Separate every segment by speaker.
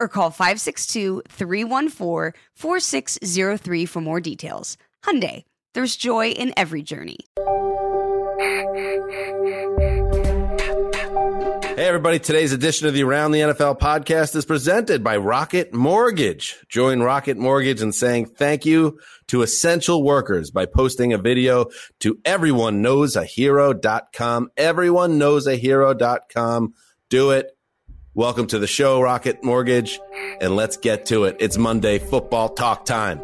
Speaker 1: or call 562-314-4603 for more details. Hyundai, there's joy in every journey.
Speaker 2: Hey, everybody. Today's edition of the Around the NFL podcast is presented by Rocket Mortgage. Join Rocket Mortgage in saying thank you to essential workers by posting a video to everyoneknowsahero.com. Everyoneknowsahero.com. Do it. Welcome to the show, Rocket Mortgage, and let's get to it. It's Monday football talk time.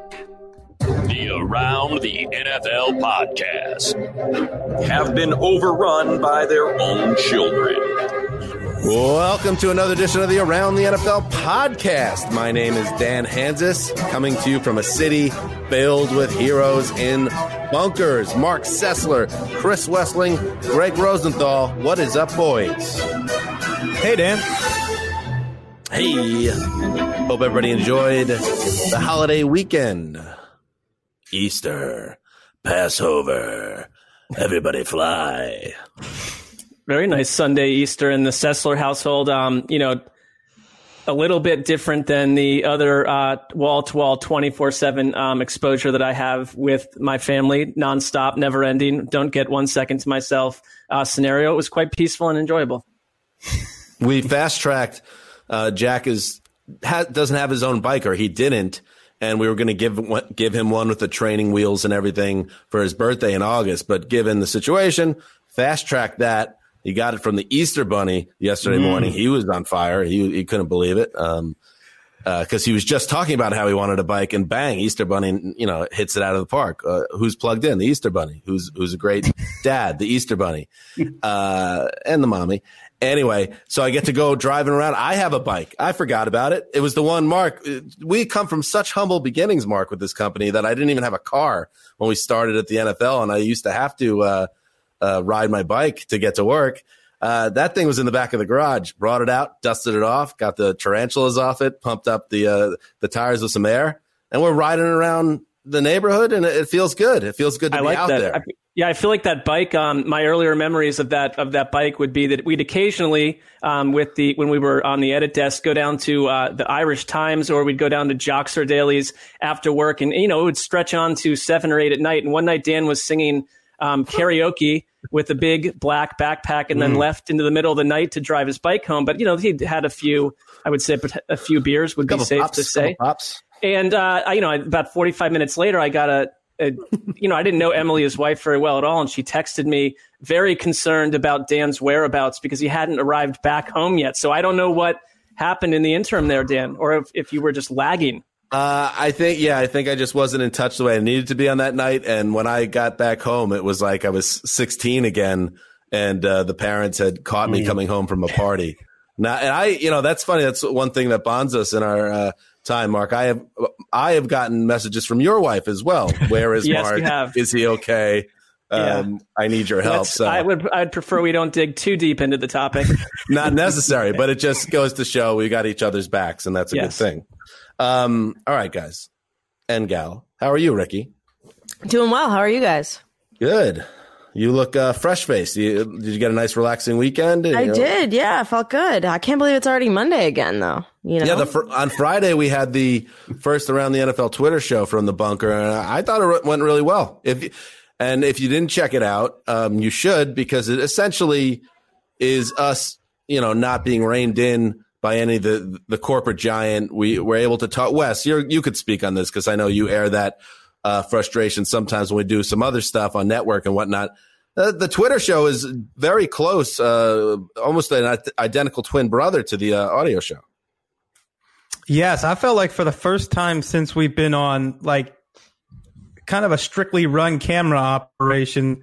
Speaker 3: The Around the NFL podcast have been overrun by their own children.
Speaker 2: Welcome to another edition of the Around the NFL podcast. My name is Dan Hanzus, coming to you from a city filled with heroes in bunkers. Mark Sessler, Chris Wesseling, Greg Rosenthal. What is up, boys?
Speaker 4: Hey, Dan.
Speaker 2: Hey, hope everybody enjoyed the holiday weekend. Easter, Passover, everybody fly.
Speaker 4: Very nice Sunday Easter in the Sessler household. Um, you know, a little bit different than the other wall to wall 24 um, 7 exposure that I have with my family, nonstop, never ending, don't get one second to myself uh, scenario. It was quite peaceful and enjoyable.
Speaker 2: We fast tracked. Uh, Jack is ha- doesn't have his own bike, or he didn't and we were going to give give him one with the training wheels and everything for his birthday in August. But given the situation, fast track that. He got it from the Easter Bunny yesterday mm. morning. He was on fire. He he couldn't believe it. Um, because uh, he was just talking about how he wanted a bike, and bang, Easter Bunny, you know, hits it out of the park. Uh, who's plugged in? The Easter Bunny. Who's who's a great dad? The Easter Bunny, uh, and the mommy. Anyway, so I get to go driving around. I have a bike. I forgot about it. It was the one, Mark. We come from such humble beginnings, Mark, with this company that I didn't even have a car when we started at the NFL, and I used to have to uh, uh, ride my bike to get to work. Uh, that thing was in the back of the garage. Brought it out, dusted it off, got the tarantulas off it, pumped up the uh, the tires with some air, and we're riding around the neighborhood, and it feels good. It feels good to
Speaker 4: I
Speaker 2: be
Speaker 4: like
Speaker 2: out
Speaker 4: that.
Speaker 2: there.
Speaker 4: I, yeah, I feel like that bike. Um, my earlier memories of that of that bike would be that we'd occasionally, um, with the when we were on the edit desk, go down to uh, the Irish Times or we'd go down to Joxer Daly's after work, and you know it would stretch on to seven or eight at night. And one night Dan was singing um, karaoke with a big black backpack, and then mm. left into the middle of the night to drive his bike home. But you know he had a few, I would say, a few beers would be safe
Speaker 2: pops,
Speaker 4: to say.
Speaker 2: Pops.
Speaker 4: And uh, you know, about forty five minutes later, I got a uh, you know, I didn't know Emily, his wife, very well at all, and she texted me very concerned about Dan's whereabouts because he hadn't arrived back home yet. So I don't know what happened in the interim there, Dan, or if, if you were just lagging.
Speaker 2: Uh, I think, yeah, I think I just wasn't in touch the way I needed to be on that night. And when I got back home, it was like I was 16 again, and uh, the parents had caught me mm. coming home from a party. Now, and I, you know, that's funny. That's one thing that bonds us in our uh, time, Mark. I have I have gotten messages from your wife as well. Where is
Speaker 4: yes,
Speaker 2: Mark? Is he okay? um, I need your help.
Speaker 4: Let's-
Speaker 2: So
Speaker 4: I would I'd prefer we don't dig too deep into the topic.
Speaker 2: not necessary, but it just goes to show we got each other's backs, and that's a
Speaker 4: Yes.
Speaker 2: good thing. Um, all right, guys and gal, how are you, Ricky?
Speaker 5: Doing well. How are you guys?
Speaker 2: Good. You look uh, fresh faced. You, did you get a nice, relaxing weekend?
Speaker 5: I
Speaker 2: You know?
Speaker 5: did. Yeah, I felt good. I can't believe it's already Monday again, though. You know?
Speaker 2: Yeah, the fir- on Friday we had the first around the NFL Twitter show from the bunker, and I thought it went really well. If and if you didn't check it out, um, you should because it essentially is us, you know, not being reined in by any of the the corporate giant. We were able to talk. Wes, you you could speak on this because I know you air that uh, frustration sometimes when we do some other stuff on network and whatnot. Uh, the Twitter show is very close, uh, almost an identical twin brother to the uh, audio show.
Speaker 6: Yes, I felt like for the first time since we've been on like kind of a strictly run camera operation,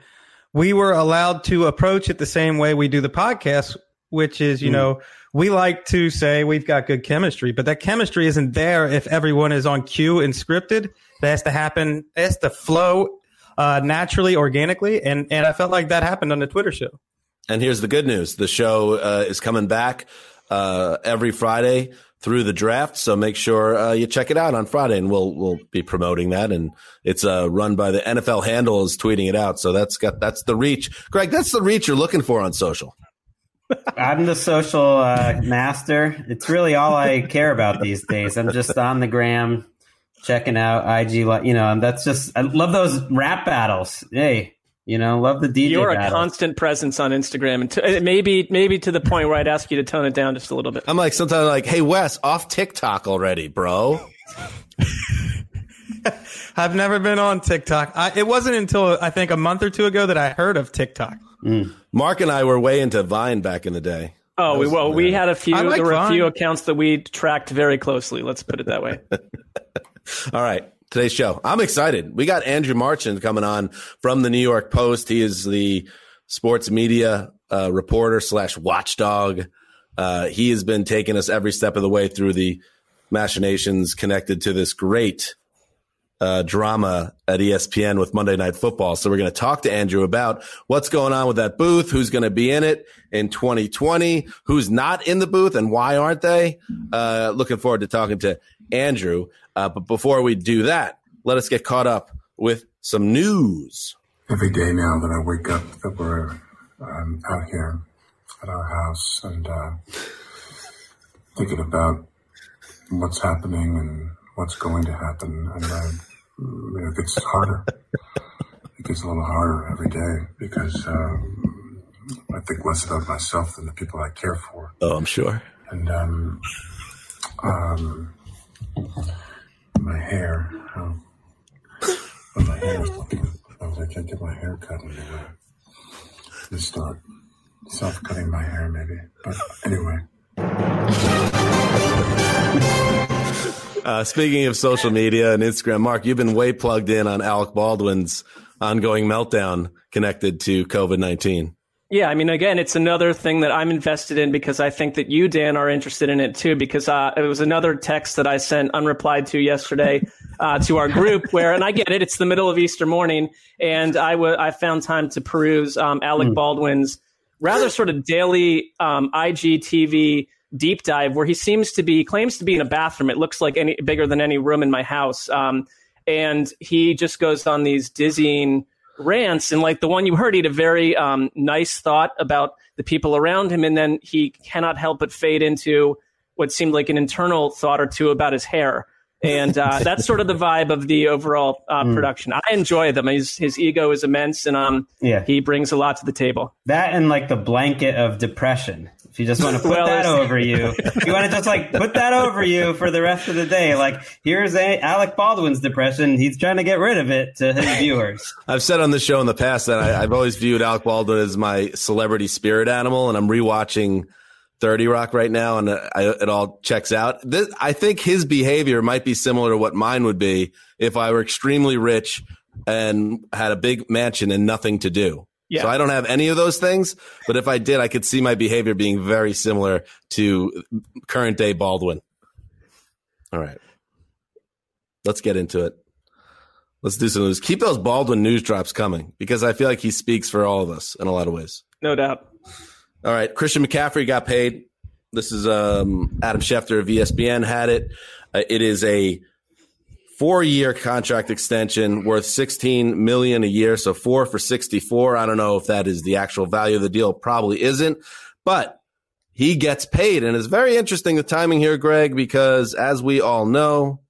Speaker 6: we were allowed to approach it the same way we do the podcast, which is, you know, we like to say we've got good chemistry, but that chemistry isn't there if everyone is on cue and scripted. That has to happen, it has to flow uh, naturally, organically. And, and I felt like that happened on the Twitter show.
Speaker 2: And here's the good news: the show uh, is coming back uh, every Friday through the draft. So make sure uh, you check it out on Friday, and we'll we'll be promoting that. And it's uh, run by the NFL Handle is tweeting it out. So that's got that's the reach, Greg. That's the reach you're looking for on social.
Speaker 7: I'm the social uh, master. It's really all I care about these days. I'm just on the gram, checking out IG. You know, and that's just I love those rap battles. Hey, you know, love the DJ.
Speaker 4: You're a constant presence on Instagram, and t- maybe maybe to the point where I'd ask you to tone it down just a little bit.
Speaker 2: I'm like sometimes like, hey Wes, off TikTok already, bro.
Speaker 6: I've never been on TikTok. I, it wasn't until I think a month or two ago that I heard of TikTok. Mm.
Speaker 2: Mark and I were way into Vine back in the day.
Speaker 4: Oh, we, well, we had a few.
Speaker 6: I like
Speaker 4: there were a few
Speaker 6: Vine.
Speaker 4: accounts that we tracked very closely. Let's put it that way.
Speaker 2: All right. Today's show. I'm excited. We got Andrew Marchand coming on from the New York Post. He is the sports media uh, reporter slash watchdog. Uh, he has been taking us every step of the way through the machinations connected to this great uh, drama at ESPN with Monday Night Football. So we're going to talk to Andrew about what's going on with that booth, who's going to be in it in 2020, who's not in the booth, and why aren't they? Uh, looking forward to talking to Andrew. Uh, but before we do that, let us get caught up with some news.
Speaker 8: every day now that I wake up that we're um, out here at our house and uh, thinking about what's happening and what's going to happen. And uh, it gets harder. It gets a little harder every day because um, I think less about myself than the people I care for.
Speaker 2: Oh, I'm sure.
Speaker 8: And um, um, my hair, how my hair looking. I was like, I get my hair cut anywhere. Just start self-cutting my hair, maybe. But anyway.
Speaker 2: Uh, speaking of social media and Instagram, Mark, you've been way plugged in on Alec Baldwin's ongoing meltdown connected to COVID 19.
Speaker 4: Yeah, I mean, again, it's another thing that I'm invested in because I think that you, Dan, are interested in it too. Because uh, it was another text that I sent unreplied to yesterday uh, to our group, where, and I get it, it's the middle of Easter morning, and I wa- I found time to peruse um, Alec Baldwin's rather sort of daily um, IGTV deep dive, where he seems to be claims to be in a bathroom. It looks like any bigger than any room in my house, um, and he just goes on these dizzying rants and like the one you heard he had a very um, nice thought about the people around him and then he cannot help but fade into what seemed like an internal thought or two about his hair. And uh, that's sort of the vibe of the overall uh, production. I enjoy them. His, his ego is immense and um,
Speaker 7: Yeah.
Speaker 4: he brings a lot to the table.
Speaker 7: That and like the blanket of depression. If you just want to put
Speaker 4: Well,
Speaker 7: that over you, you want to just like put that over you for the rest of the day. Like here's a Alec Baldwin's depression. He's trying to get rid of it to his viewers.
Speaker 2: I've said on this show in the past that I, I've always viewed Alec Baldwin as my celebrity spirit animal, and I'm rewatching 30 Rock right now, and uh, I, it all checks out. This, I think his behavior might be similar to what mine would be if I were extremely rich and had a big mansion and nothing to do.
Speaker 4: Yeah.
Speaker 2: So I don't have any of those things, but if I did, I could see my behavior being very similar to current day Baldwin. All right. Let's get into it. Let's do some news. Keep those Baldwin news drops coming because I feel like he speaks for all of us in a lot of ways.
Speaker 4: No doubt.
Speaker 2: All right. Christian McCaffrey got paid. This is um, Adam Schefter of ESPN had it. Uh, it is a four year contract extension worth 16 million a year. So four for 64. I don't know if that is the actual value of the deal. Probably isn't, but he gets paid. And it's very interesting the timing here, Greg, because as we all know,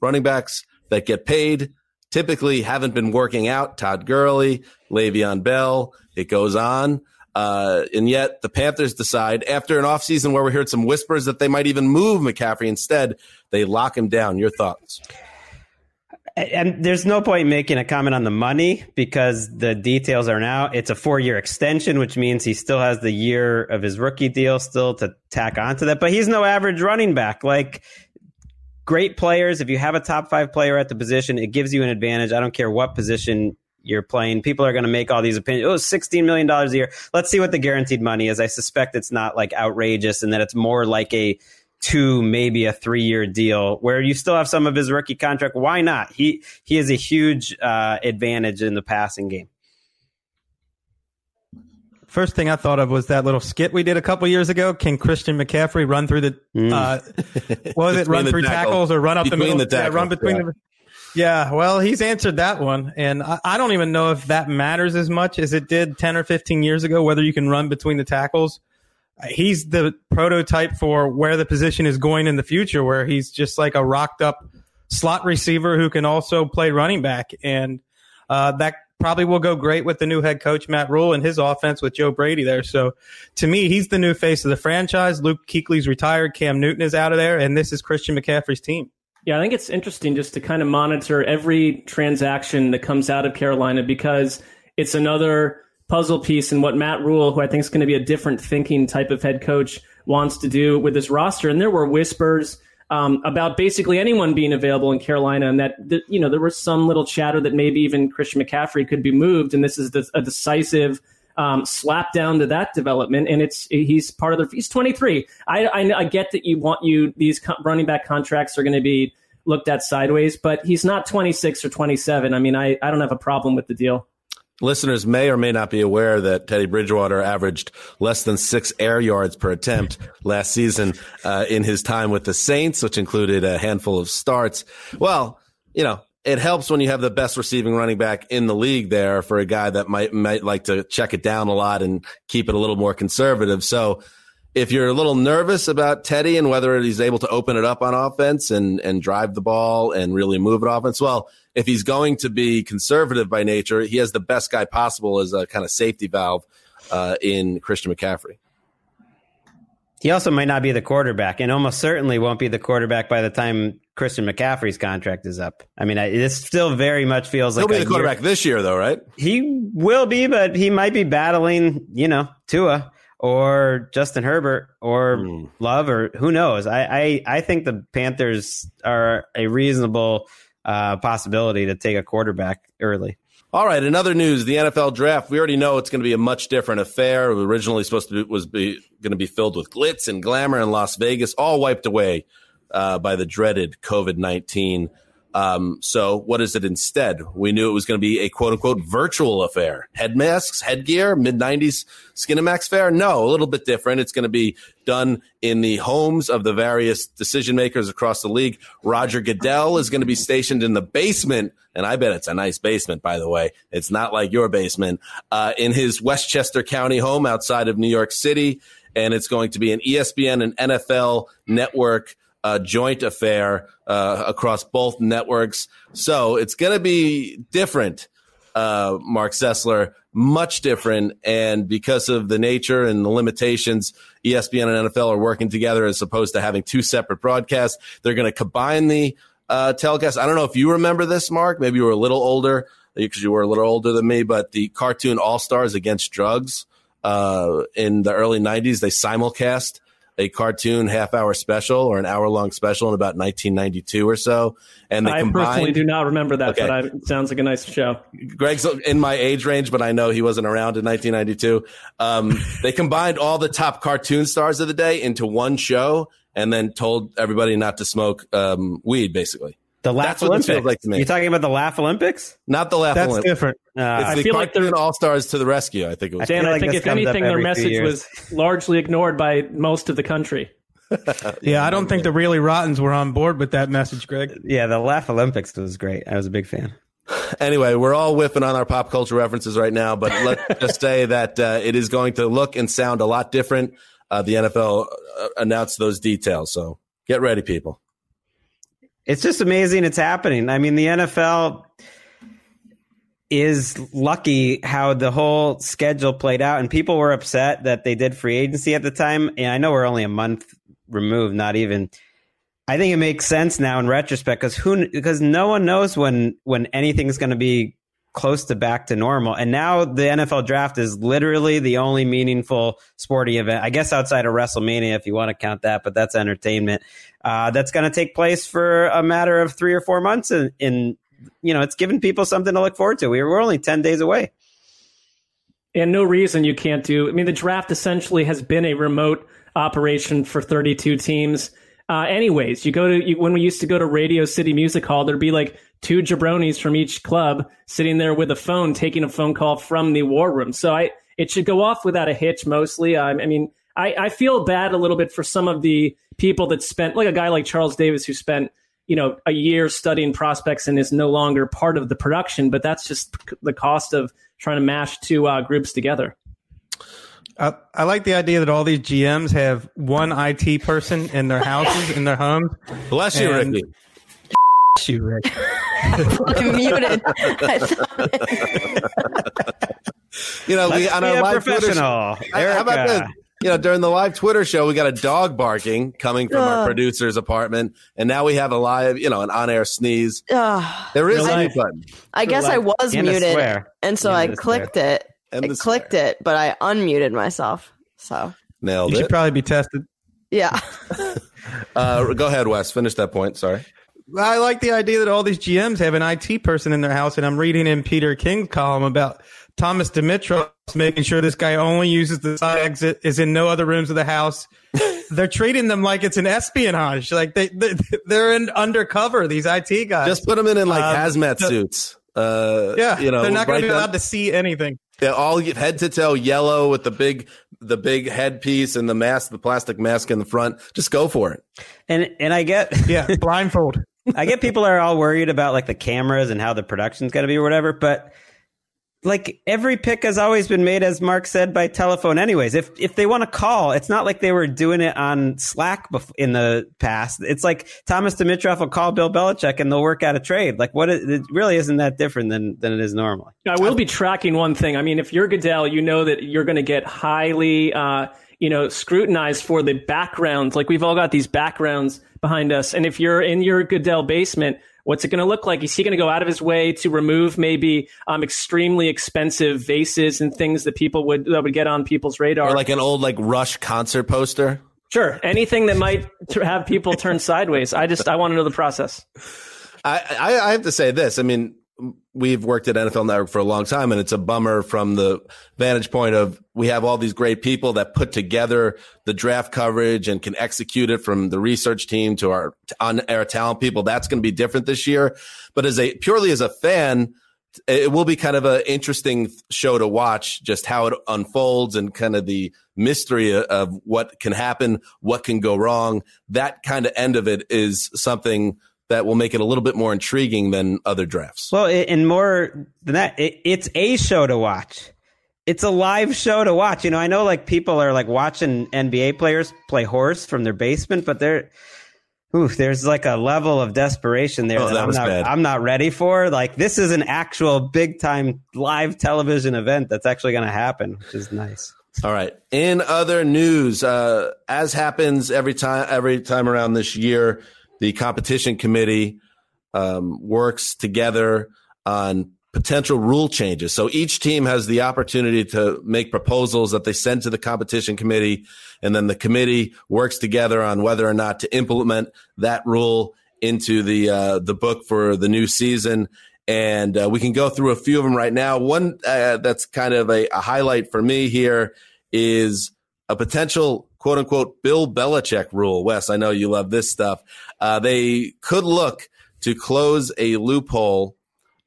Speaker 2: running backs that get paid typically haven't been working out. Todd Gurley, Le'Veon Bell, it goes on. Uh, and yet the Panthers decide after an offseason where we heard some whispers that they might even move McCaffrey instead, they lock him down. Your thoughts?
Speaker 7: And there's no point making a comment on the money because the details are now it's a four year extension, which means he still has the year of his rookie deal still to tack onto that. But he's no average running back. Like great players, if you have a top five player at the position, it gives you an advantage. I don't care what position you're playing. People are going to make all these opinions. Oh, $16 million a year. Let's see what the guaranteed money is. I suspect it's not like outrageous and that it's more like a two, maybe a three year deal where you still have some of his rookie contract. Why not? He, he has a huge uh, advantage in the passing game.
Speaker 6: First thing I thought of was that little skit we did a couple years ago. Can Christian McCaffrey run through the,
Speaker 2: Mm.
Speaker 6: uh, what was it, run through
Speaker 2: tackle.
Speaker 6: tackles or run up the middle?
Speaker 2: the
Speaker 6: Yeah, run between
Speaker 2: yeah.
Speaker 6: the. Yeah, well, he's answered that one, and I, I don't even know if that matters as much as it did ten or fifteen years ago. Whether you can run between the tackles, Uh, he's the prototype for where the position is going in the future, where he's just like a rocked up slot receiver who can also play running back, and uh, that probably will go great with the new head coach Matt Rhule and his offense with Joe Brady there. So, to me, he's the new face of the franchise. Luke Kuechly's retired, Cam Newton is out of there, and this is Christian McCaffrey's team.
Speaker 4: Yeah, I think it's interesting just to kind of monitor every transaction that comes out of Carolina because it's another puzzle piece in what Matt Rhule, who I think is going to be a different thinking type of head coach, wants to do with this roster. And there were whispers um, about basically anyone being available in Carolina, and that, you know there was some little chatter that maybe even Christian McCaffrey could be moved, and this is the, a decisive um, slap down to that development. And it's he's part of the he's 23. I I, I get that you want you these running back contracts are going to be looked at sideways, but he's not 26 or 27. I mean, I I don't have a problem with the deal.
Speaker 2: Listeners may or may not be aware that Teddy Bridgewater averaged less than six air yards per attempt last season uh, in his time with the Saints, which included a handful of starts. Well, you know, it helps when you have the best receiving running back in the league there for a guy that might might like to check it down a lot and keep it a little more conservative. So if you're a little nervous about Teddy and whether he's able to open it up on offense and and drive the ball and really move it offense, well, if he's going to be conservative by nature, he has the best guy possible as a kind of safety valve uh, in Christian McCaffrey.
Speaker 7: He also might not be the quarterback, and almost certainly won't be the quarterback by the time Christian McCaffrey's contract is up. I mean, I, this still very much feels
Speaker 2: He'll
Speaker 7: like
Speaker 2: be
Speaker 7: a
Speaker 2: the quarterback
Speaker 7: year-
Speaker 2: this year, though, right?
Speaker 7: He will be, but he might be battling, you know, Tua or Justin Herbert or
Speaker 2: Hmm.
Speaker 7: Love or who knows. I, I, I think the Panthers are a reasonable uh, possibility to take a quarterback early.
Speaker 2: All right, another news: the NFL draft. We already know it's going to be a much different affair. It was originally supposed to be, was be, going to be filled with glitz and glamour in Las Vegas, all wiped away uh, by the dreaded COVID nineteen. Um, so, what is it instead? We knew it was going to be a quote unquote virtual affair. Head masks, headgear, mid '90s Skinamax fair. No, a little bit different. It's going to be done in the homes of the various decision makers across the league. Roger Goodell is going to be stationed in the basement, and I bet it's a nice basement, by the way. It's not like your basement, uh, in his Westchester County home outside of New York City. And it's going to be an ESPN and NFL network uh, joint affair uh, across both networks. So it's going to be different, uh, Mark Sessler, much different. And because of the nature and the limitations, ESPN and NFL are working together as opposed to having two separate broadcasts. They're going to combine the uh, telecast. I don't know if you remember this, Mark. Maybe you were a little older because you were a little older than me, but the cartoon All Stars Against Drugs uh, in the early 90s, they simulcast a cartoon half hour special or an hour long special in about 1992 or so. And they
Speaker 4: I
Speaker 2: combined.
Speaker 4: personally do not remember that,
Speaker 2: Okay.
Speaker 4: but I, it sounds like a nice show.
Speaker 2: Greg's in my age range, but I know he wasn't around in 1992. Um, they combined all the top cartoon stars of the day into one show and then told everybody not to smoke um, weed, basically.
Speaker 7: The Laugh
Speaker 2: That's what
Speaker 7: Olympics.
Speaker 2: feels like to me.
Speaker 7: You're talking about the Laugh Olympics?
Speaker 2: Not the Laugh
Speaker 6: That's
Speaker 2: Olympics.
Speaker 6: different.
Speaker 7: Uh,
Speaker 2: It's
Speaker 4: I
Speaker 2: the
Speaker 4: feel like
Speaker 2: cartoon All Stars to the rescue. I think it was.
Speaker 4: Dan,
Speaker 7: feel
Speaker 4: I think
Speaker 7: this
Speaker 4: if anything, their message was largely ignored by most of the country.
Speaker 6: Yeah, I don't think the really rottens were on board with that message, Greg.
Speaker 7: yeah, the Laugh Olympics was great. I was a big fan.
Speaker 2: Anyway, we're all whiffing on our pop culture references right now, but let's just say that uh, it is going to look and sound a lot different. Uh, the NFL uh, announced those details, so get ready, people.
Speaker 7: It's just amazing it's happening. I mean, the NFL is lucky how the whole schedule played out, and people were upset that they did free agency at the time. And I know we're only a month removed, not even. I think it makes sense now in retrospect because who because no one knows when when anything's going to be close to back to normal. And now the NFL draft is literally the only meaningful sporting event, I guess outside of WrestleMania, if you want to count that, but that's entertainment. Uh, that's going to take place for a matter of three or four months. And, in you know, it's giving people something to look forward to. We're, we're only 10 days away.
Speaker 4: And no reason you can't do. I mean, the draft essentially has been a remote operation for 32 teams. Uh, anyways, you go to you, when we used to go to Radio City Music Hall, there'd be like two jabronis from each club sitting there with a phone, taking a phone call from the war room. So I, it should go off without a hitch. Mostly, I, I mean, I, I feel bad a little bit for some of the people that spent, like a guy like Charles Davis, who spent you know a year studying prospects and is no longer part of the production. But that's just the cost of trying to mash two uh, groups together.
Speaker 6: I, I like the idea that all these GMs have one IT person in their houses, in their homes.
Speaker 2: Bless you,
Speaker 6: And-
Speaker 2: Ricky.
Speaker 6: you, Rick.
Speaker 5: I'm muted.
Speaker 2: You know, we
Speaker 7: Let's
Speaker 2: on our
Speaker 7: a
Speaker 2: live Twitter
Speaker 7: professional.
Speaker 2: show- How about this? You know, during the live Twitter show, we got a dog barking coming from our producer's apartment, and now we have a live, you know, an on-air sneeze.
Speaker 5: Ugh.
Speaker 2: There is a mute button.
Speaker 5: I guess I was
Speaker 7: And
Speaker 5: muted, and so
Speaker 7: And
Speaker 5: I
Speaker 7: a
Speaker 5: clicked it.
Speaker 2: And
Speaker 5: I clicked
Speaker 2: swear.
Speaker 5: it, but I unmuted myself. So
Speaker 2: Nailed
Speaker 6: You
Speaker 2: it.
Speaker 6: should probably be tested.
Speaker 5: yeah,
Speaker 2: uh, go ahead, Wes. Finish that point. Sorry.
Speaker 6: I like the idea that all these GMs have an IT person in their house, and I'm reading in Peter King's column about Thomas Dimitroff making sure this guy only uses the side exit, is in no other rooms of the house. They're treating them like it's an espionage, like they, they they're in undercover. These IT guys,
Speaker 2: Just put them in, in like
Speaker 6: Um,
Speaker 2: hazmat
Speaker 6: the-
Speaker 2: suits. Uh,
Speaker 6: yeah,
Speaker 2: you know,
Speaker 6: they're not going
Speaker 2: right
Speaker 6: to be
Speaker 2: down-
Speaker 6: allowed to see anything.
Speaker 2: They're all head to toe yellow with the big, the big headpiece and the mask, the plastic mask in the front. Just go for it.
Speaker 7: And and I get
Speaker 6: Yeah, blindfold.
Speaker 7: I get people are all worried about like the cameras and how the production's going to be or whatever, but like every pick has always been made, as Mark said, by telephone. Anyways, if if they want to call, it's not like they were doing it on Slack bef- in the past. It's like Thomas Dimitroff will call Bill Belichick and they'll work out a trade. Like what? It, it really isn't that different than than it is normally.
Speaker 4: I will be tracking one thing. I mean, if you're Goodell, you know that you're going to get highly, uh, you know, scrutinized for the backgrounds. Like we've all got these backgrounds behind us, and if you're in your Goodell basement, what's it going to look like? Is he going to go out of his way to remove maybe um, extremely expensive vases and things that people would that would get on people's radar?
Speaker 2: Or like an old like Rush concert poster.
Speaker 4: sure, anything that might have people turn sideways. I just I want to know the process.
Speaker 2: I, I, I have to say this. I mean, we've worked at NFL Network for a long time, and it's a bummer from the vantage point of we have all these great people that put together the draft coverage and can execute it from the research team to our on air talent people. That's going to be different this year. But as a purely as a fan, it will be kind of an interesting show to watch just how it unfolds and kind of the mystery of what can happen, what can go wrong. That kind of end of it is something that will make it a little bit more intriguing than other drafts.
Speaker 7: Well, and more than that, it, it's a show to watch. It's a live show to watch. You know, I know like people are like watching NBA players play horse from their basement, but they're, ooh, there's like a level of desperation there
Speaker 2: Oh,
Speaker 7: that,
Speaker 2: that
Speaker 7: I'm not. I'm not ready for. Like this is an actual big time live television event that's actually going to happen, which is nice.
Speaker 2: All right. In other news, uh, as happens every time, every time around this year, the competition committee um, works together on potential rule changes. So each team has the opportunity to make proposals that they send to the competition committee, and then the committee works together on whether or not to implement that rule into the uh, the book for the new season. And uh, we can go through a few of them right now. One uh, that's kind of a, a highlight for me here is a potential quote unquote Bill Belichick rule. Wes, I know you love this stuff. Uh, they could look to close a loophole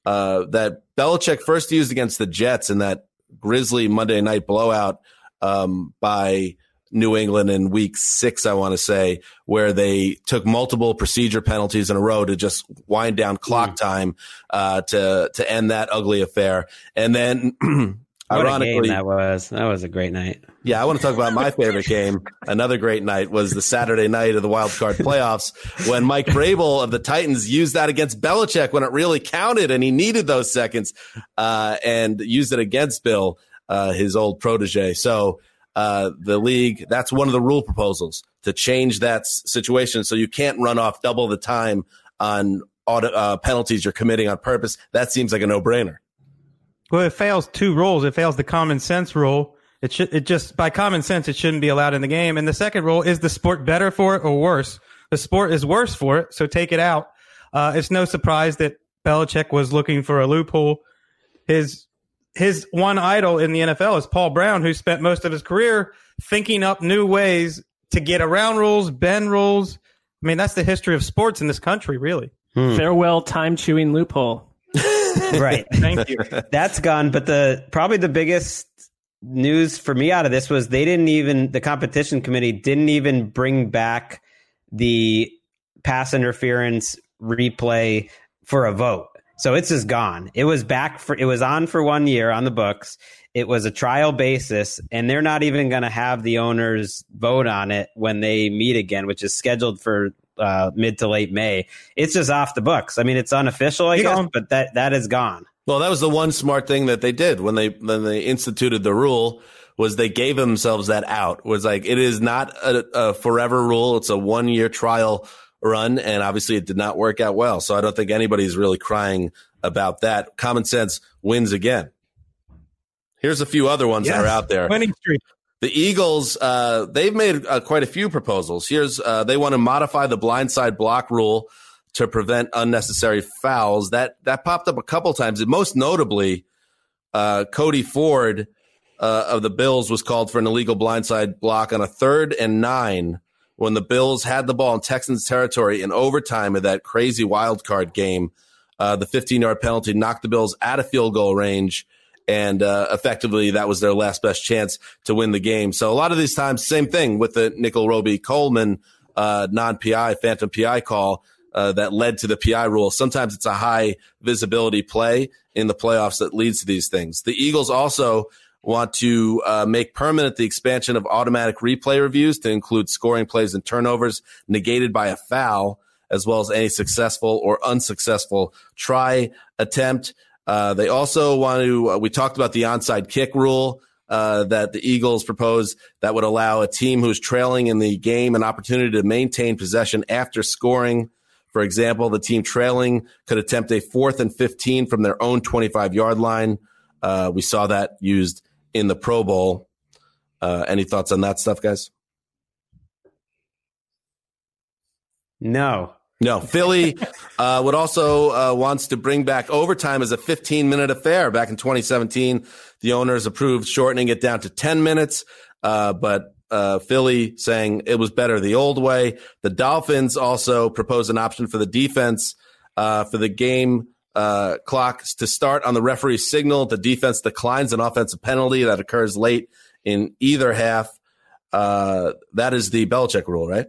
Speaker 2: uh, that Belichick first used against the Jets in that grisly Monday night blowout um, by New England in week six, I want to say, where they took multiple procedure penalties in a row to just wind down clock
Speaker 7: Mm.
Speaker 2: time uh, to to end that ugly affair. And then, ironically,
Speaker 7: that was. That was a great night.
Speaker 2: Yeah, I want to talk about my favorite game. Another great night was the Saturday night of the wild card playoffs when Mike Vrabel of the Titans used that against Belichick when it really counted and he needed those seconds uh, and used it against Bill, uh, his old protege. So uh, the league, that's one of the rule proposals to change that situation so you can't run off double the time on auto, uh, penalties you're committing on purpose. That seems like a no brainer.
Speaker 6: Well, it fails two rules. It fails the common sense rule. It should, it just, by common sense, it shouldn't be allowed in the game. And the second rule is the sport better for it or worse? The sport is worse for it, so take it out. Uh, it's no surprise that Belichick was looking for a loophole. His, his one idol in the NFL is Paul Brown, who spent most of his career thinking up new ways to get around rules, bend rules. I mean, that's the history of sports in this country, really.
Speaker 4: Farewell time chewing loophole.
Speaker 7: right.
Speaker 6: Thank you.
Speaker 7: That's gone. But the probably the biggest news for me out of this was they didn't even the competition committee didn't even bring back the pass interference replay for a vote. So it's just gone. It was back for it was on for one year on the books. It was a trial basis, and they're not even going to have the owners vote on it when they meet again, which is scheduled for uh, mid to late May. It's just off the books. I mean, it's unofficial, I guess, but that that is gone.
Speaker 2: Well, that was the one smart thing that they did when they when they instituted the rule was they gave themselves that out. It was like it is not a, a forever rule; it's a one year trial run, and obviously it did not work out well. So I don't think anybody's really crying about that. Common sense wins again. Here's a few other ones that are out there.
Speaker 6: Winning streak.
Speaker 2: The Eagles, uh, they've made uh, quite a few proposals. Here's uh, they want to modify the blindside block rule to prevent unnecessary fouls. That that popped up a couple times. Most notably, uh, Cody Ford uh, of the Bills was called for an illegal blindside block on a third and nine when the Bills had the ball in Texans territory in overtime of that crazy wild card game. Uh, the 15 yard penalty knocked the Bills out of field goal range. And uh, effectively, that was their last best chance to win the game. So a lot of these times, same thing with the Nickell Robey-Coleman uh, non PI, phantom PI call uh, that led to the PI rule. Sometimes it's a high visibility play in the playoffs that leads to these things. The Eagles also want to uh, make permanent the expansion of automatic replay reviews to include scoring plays and turnovers negated by a foul, as well as any successful or unsuccessful try attempt. Uh, they also want to, uh, we talked about the onside kick rule uh, that the Eagles propose that would allow a team who's trailing in the game an opportunity to maintain possession after scoring. For example, the team trailing could attempt a fourth and 15 from their own 25 yard line. Uh, we saw that used in the Pro Bowl. Uh, any thoughts on that stuff, guys?
Speaker 7: No.
Speaker 2: No, Philly uh, would also uh, wants to bring back overtime as a 15 minute affair. Back in 2017, the owners approved shortening it down to 10 minutes, uh, but uh, Philly saying it was better the old way. The Dolphins also proposed an option for the defense uh, for the game uh, clocks to start on the referee's signal. The defense declines an offensive penalty that occurs late in either half. Uh, that is the Belichick rule, right?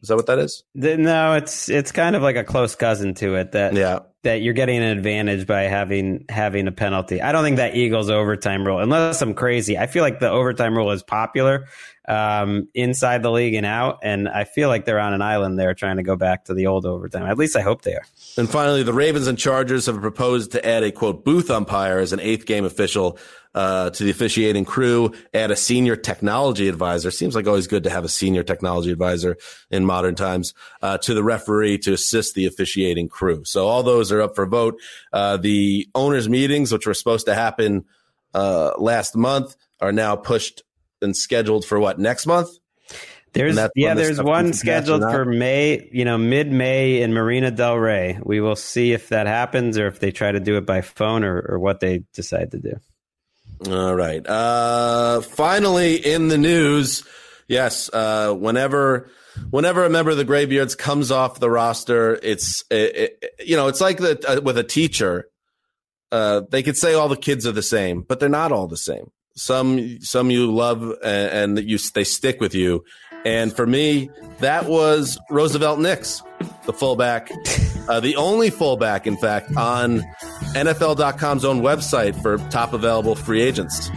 Speaker 2: Is that what that is?
Speaker 7: No, it's it's kind of like a close cousin to it that
Speaker 2: Yeah.
Speaker 7: That you're getting an advantage by having having a penalty. I don't think that Eagles overtime rule, unless I'm crazy. I feel like the overtime rule is popular um, inside the league and out, and I feel like they're on an island there trying to go back to the old overtime. At least I hope they are.
Speaker 2: And finally, the Ravens and Chargers have proposed to add a quote booth umpire as an eighth game official uh, to the officiating crew. Add a senior technology advisor. Seems like always good to have a senior technology advisor in modern times uh, to the referee to assist the officiating crew. So all those are up for vote. Uh, the owners' meetings, which were supposed to happen uh, last month, are now pushed and scheduled for what next month?
Speaker 7: There's yeah, there's one
Speaker 2: comes to pass or
Speaker 7: scheduled for May, you know, mid May in Marina Del Rey. We will see if that happens or if they try to do it by phone or, or what they decide to do.
Speaker 2: All right. Uh, finally, in the news, yes. Uh, whenever whenever a member of the Graybeards comes off the roster, it's it, it, you know it's like the, uh, with a teacher. Uh, they could say all the kids are the same, but they're not all the same. Some some you love and, and you they stick with you. And for me, that was Roosevelt Nix, the fullback, uh, the only fullback, in fact, on NFL.com's own website for top available free agents.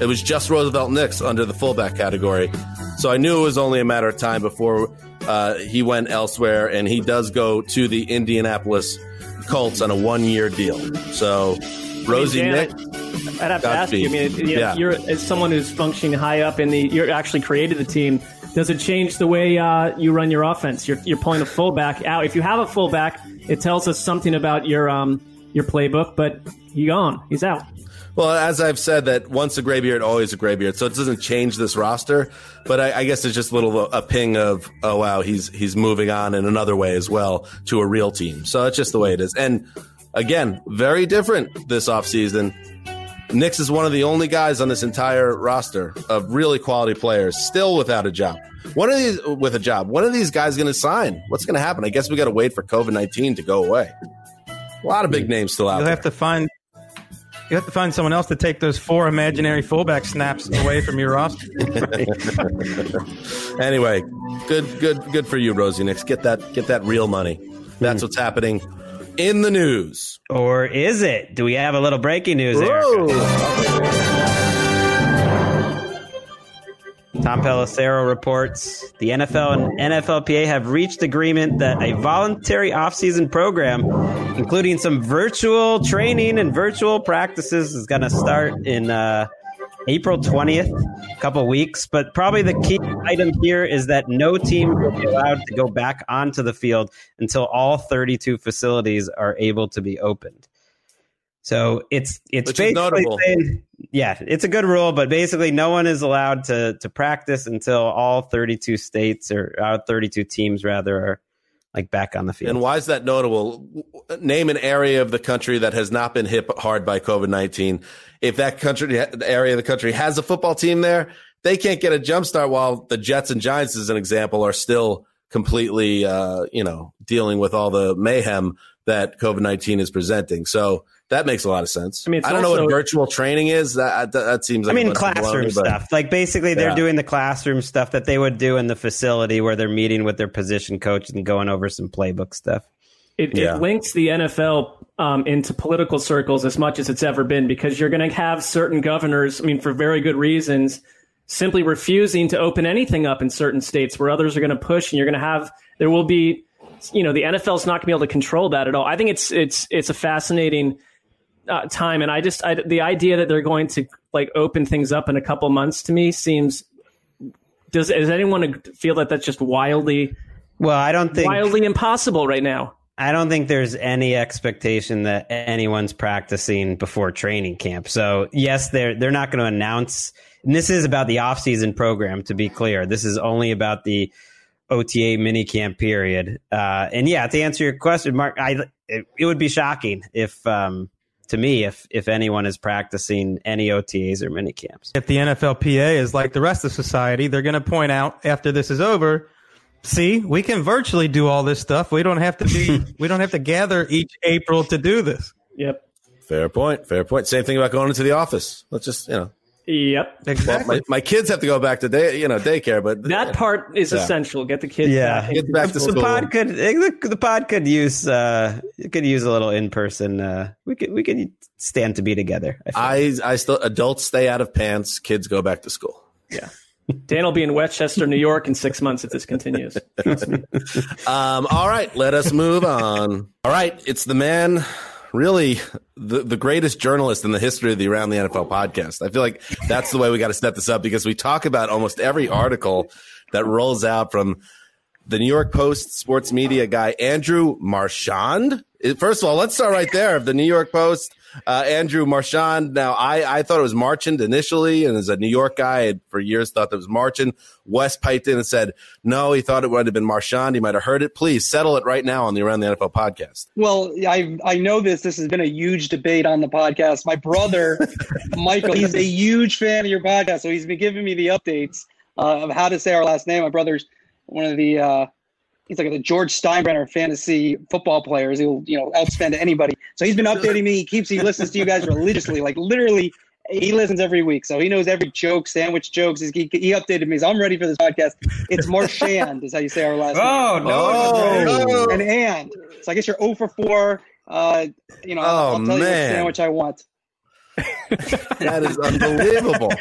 Speaker 2: It was just Roosevelt Nix under the fullback category. So I knew it was only a matter of time before uh, he went elsewhere, and he does go to the Indianapolis Colts on a one year deal. So Rosie
Speaker 4: I mean,
Speaker 2: Nick.
Speaker 4: I'd have to ask you. I mean, you know,
Speaker 2: Yeah.
Speaker 4: you're as someone who's functioning high up in the, you're actually created the team. Does it change the way uh, you run your offense? You're, you're pulling a fullback out. If you have a fullback, it tells us something about your um, your playbook. But he's gone. He's out.
Speaker 2: Well, as I've said, that once a graybeard, always a graybeard. So it doesn't change this roster, but I, I guess it's just a little a ping of, oh wow, he's he's moving on in another way as well to a real team. So it's just the way it is. And again, very different this offseason. Nix is one of the only guys on this entire roster of really quality players still without a job. One of these with a job. One of these guys going to sign. What's going to happen? I guess we got to wait for COVID nineteen to go away. A lot of big names still out
Speaker 6: You'll
Speaker 2: there.
Speaker 6: have to find you have to find someone else to take those four imaginary fullback snaps away from your roster.
Speaker 2: anyway, good, good, good for you, Rosie Nix. Get that, get that real money. That's hmm. what's happening in the news.
Speaker 7: Or is it? Do we have a little breaking news? Tom Pelissero reports the NFL and NFLPA have reached agreement that a voluntary offseason program, including some virtual training and virtual practices, is going to start in uh, April 20th, a couple weeks. But probably the key item here is that no team will be allowed to go back onto the field until all 32 facilities are able to be opened. So it's it's
Speaker 2: Which
Speaker 7: basically saying, yeah, it's a good rule, but basically no one is allowed to to practice until all 32 states or uh, 32 teams rather are like back on the field.
Speaker 2: And why is that notable? Name an area of the country that has not been hit hard by COVID nineteen. If that country the area of the country has a football team there, they can't get a jump start. While the Jets and Giants, as an example, are still completely, uh, you know, dealing with all the mayhem that COVID nineteen is presenting. So that makes a lot of sense.
Speaker 4: I mean, it's
Speaker 2: I don't know what virtual training is. That that, that seems.
Speaker 7: I
Speaker 2: like a
Speaker 7: mean, classroom
Speaker 2: baloney, but-
Speaker 7: stuff. Like basically, they're
Speaker 2: Yeah.
Speaker 7: doing the classroom stuff that they would do in the facility where they're meeting with their position coach and going over some playbook stuff.
Speaker 4: It,
Speaker 7: Yeah.
Speaker 4: it links the NFL um, into political circles as much as it's ever been because you're going to have certain governors, I mean, for very good reasons, simply refusing to open anything up in certain states where others are going to push, and you're going to have there will be, you know, the NFL's not going to be able to control that at all. I think it's it's it's a fascinating uh, time, and I just I, the idea that they're going to like open things up in a couple months to me seems. Does does anyone feel that that's just wildly?
Speaker 7: Well, I don't think
Speaker 4: wildly impossible right now.
Speaker 7: I don't think there's any expectation that anyone's practicing before training camp. So yes, they're they're not going to announce. And this is about the off-season program. To be clear, this is only about the OTA minicamp period. Uh, and yeah, to answer your question, Mark, I it, it would be shocking if um, to me if if anyone is practicing any OTAs or minicamps.
Speaker 6: If the NFLPA is like the rest of society, they're going to point out after this is over. See, we can virtually do all this stuff. We don't have to be. we don't have to gather each April to do this.
Speaker 4: Yep.
Speaker 2: Fair point. Fair point. Same thing about going into the office. Let's just you know.
Speaker 4: Yep.
Speaker 2: Well, my, my kids have to go back to day, you know, daycare, but
Speaker 4: That part is
Speaker 2: Yeah.
Speaker 4: essential. Get the kids
Speaker 7: Yeah,
Speaker 4: back.
Speaker 2: Get back to
Speaker 7: the,
Speaker 2: school.
Speaker 7: the pod could the, the pod could use uh it could use a little in person. Uh, we could we could stand to be together. I.
Speaker 2: I I still adults stay out of pants, kids go back to school.
Speaker 4: Yeah. Dan will be in Westchester, New York in six months if this continues.
Speaker 2: Um, all right, let us move on. All right, it's the man, really the, the greatest journalist in the history of the Around the NFL podcast. I feel like that's the way we got to set this up because we talk about almost every article that rolls out from the New York Post sports media guy, Andrew Marchand. First of all, let's start right there. The New York Post, uh, Andrew Marchand. Now, I, I thought it was Marchand initially, and as a New York guy, I had for years thought that was Marchand. Wes piped in and said, no, he thought it would have been Marchand. He might have heard it. Please settle it right now on the Around the NFL podcast.
Speaker 9: Well, I I know this. This has been a huge debate on the podcast. My brother, Michael, he's a huge fan of your podcast, so he's been giving me the updates uh, of how to say our last name. My brother's one of the uh, he's like the George Steinbrenner fantasy football players. He'll you know outspend anybody. So he's been updating me. He keeps he listens to you guys religiously, like literally. He listens every week, so he knows every joke, sandwich jokes. He, he updated me, so I'm ready for this podcast. It's Marchand, is how you say our last
Speaker 7: Oh,
Speaker 9: name.
Speaker 7: no,
Speaker 9: Oh,
Speaker 7: no.
Speaker 9: and and. So I guess you're 0 for 4. Uh, you know,
Speaker 2: Oh,
Speaker 9: I'll, I'll tell you what sandwich I want.
Speaker 2: That is unbelievable.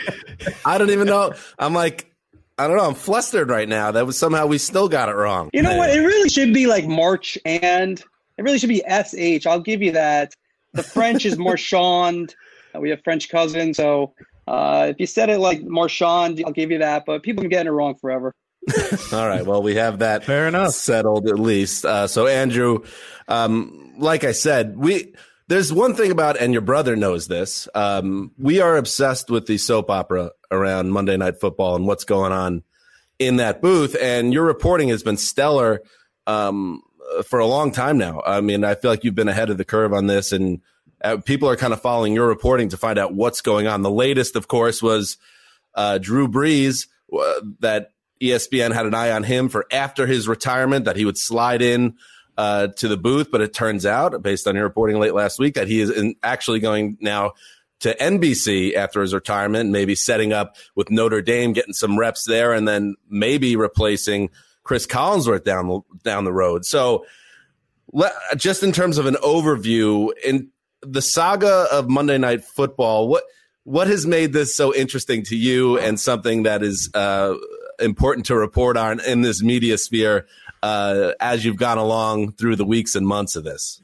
Speaker 2: I don't even know. I'm like, I don't know. I'm flustered right now. That was somehow we still got it wrong.
Speaker 9: You know what? It really should be like March and it really should be SH. I'll give you that. The French is Marchand. Uh, we have French cousins, so uh, if you said it like Marchand, I'll give you that. But people have been getting it wrong forever.
Speaker 2: All right. Well, we have that
Speaker 6: Fair enough.
Speaker 2: settled at least. Uh, so, Andrew, um, like I said, we there's one thing about, and your brother knows this. Um, we are obsessed with the soap opera around Monday Night Football and what's going on in that booth. And your reporting has been stellar um, for a long time now. I mean, I feel like you've been ahead of the curve on this, and uh, people are kind of following your reporting to find out what's going on. The latest, of course, was uh, Drew Brees uh, that ESPN had an eye on him for after his retirement that he would slide in uh, to the booth, but it turns out, based on your reporting late last week, that he is in, actually going now to NBC after his retirement, maybe setting up with Notre Dame, getting some reps there, and then maybe replacing Chris Collinsworth down the down the road. So, le- just in terms of an overview in the saga of Monday Night Football, what what has made this so interesting to you and something that is uh, important to report on in this media sphere uh, as you've gone along through the weeks and months of this?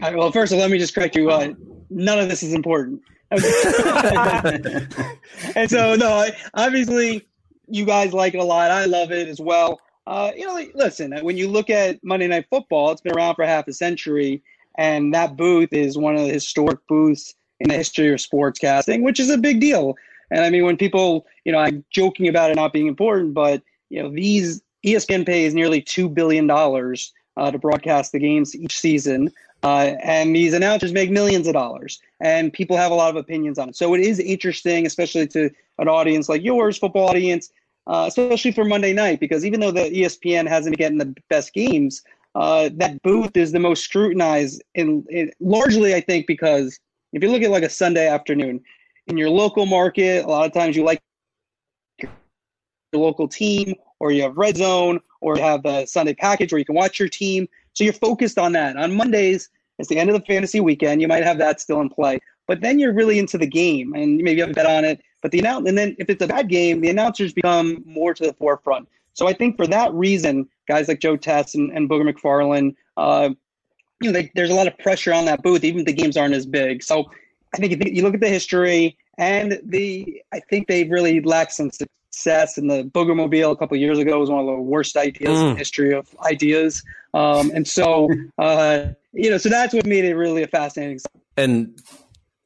Speaker 9: Well, first of all, let me just correct you. Uh, none of this is important. and so, no, obviously, you guys like it a lot. I love it as well. Uh, you know, like, listen, when you look at Monday Night Football, it's been around for half a century, and that booth is one of the historic booths in the history of sportscasting, which is a big deal. And I mean, when people, you know, I'm joking about it not being important, but you know, these ESPN pays nearly two billion dollars uh, to broadcast the games each season, uh, and these announcers make millions of dollars, and people have a lot of opinions on it. So it is interesting, especially to an audience like yours, football audience, uh, especially for Monday night, because even though the ESPN hasn't been getting the best games, uh, that booth is the most scrutinized, in, in largely, I think, because if you look at like a Sunday afternoon in your local market, a lot of times you like your local team, or you have Red Zone, or you have the Sunday package where you can watch your team. So you're focused on that. On Mondays, it's the end of the fantasy weekend. You might have that still in play, but then you're really into the game, and maybe you have a bet on it. But the announce, and then if it's a bad game, the announcers become more to the forefront. So I think for that reason, guys like Joe Tess and, and Booger McFarland, uh, you know, they, there's a lot of pressure on that booth, even if the games aren't as big. So I think you look at the history and the, I think they've really lacked some success. And the Boogermobile a couple years ago was one of the worst ideas in
Speaker 2: Mm.
Speaker 9: the history of ideas. Um, and so, uh, you know, so that's what made it really a fascinating.
Speaker 2: And